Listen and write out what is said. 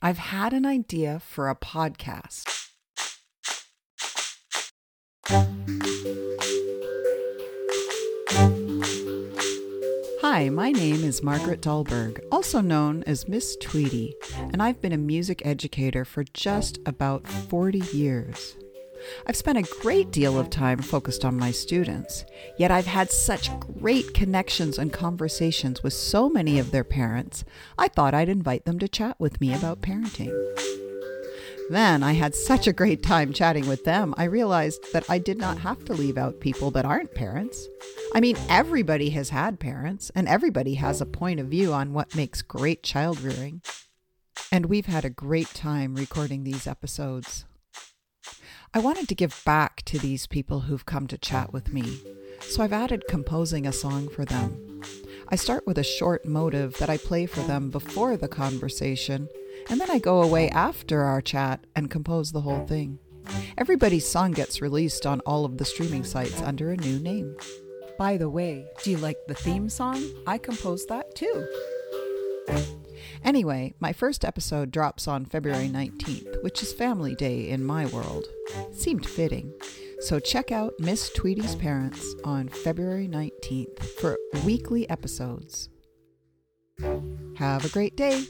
I've had an idea for a podcast. Hi, my name is Margaret Dahlberg, also known as Miss Tweety, and I've been a music educator for just about 40 years. I've spent a great deal of time focused on my students, yet I've had such great connections and conversations with so many of their parents, I thought I'd invite them to chat with me about parenting. Then I had such a great time chatting with them, I realized that I did not have to leave out people that aren't parents. I mean, everybody has had parents, and everybody has a point of view on what makes great child rearing. And we've had a great time recording these episodes. I wanted to give back to these people who've come to chat with me, so I've added composing a song for them. I start with a short motive that I play for them before the conversation, and then I go away after our chat and compose the whole thing. Everybody's song gets released on all of the streaming sites under a new name. By the way, do you like the theme song? I composed that too. Anyway, my first episode drops on February 19th, which is Family Day in my world. Seemed fitting. So check out Miss Tweety's Parents on February 19th for weekly episodes. Have a great day.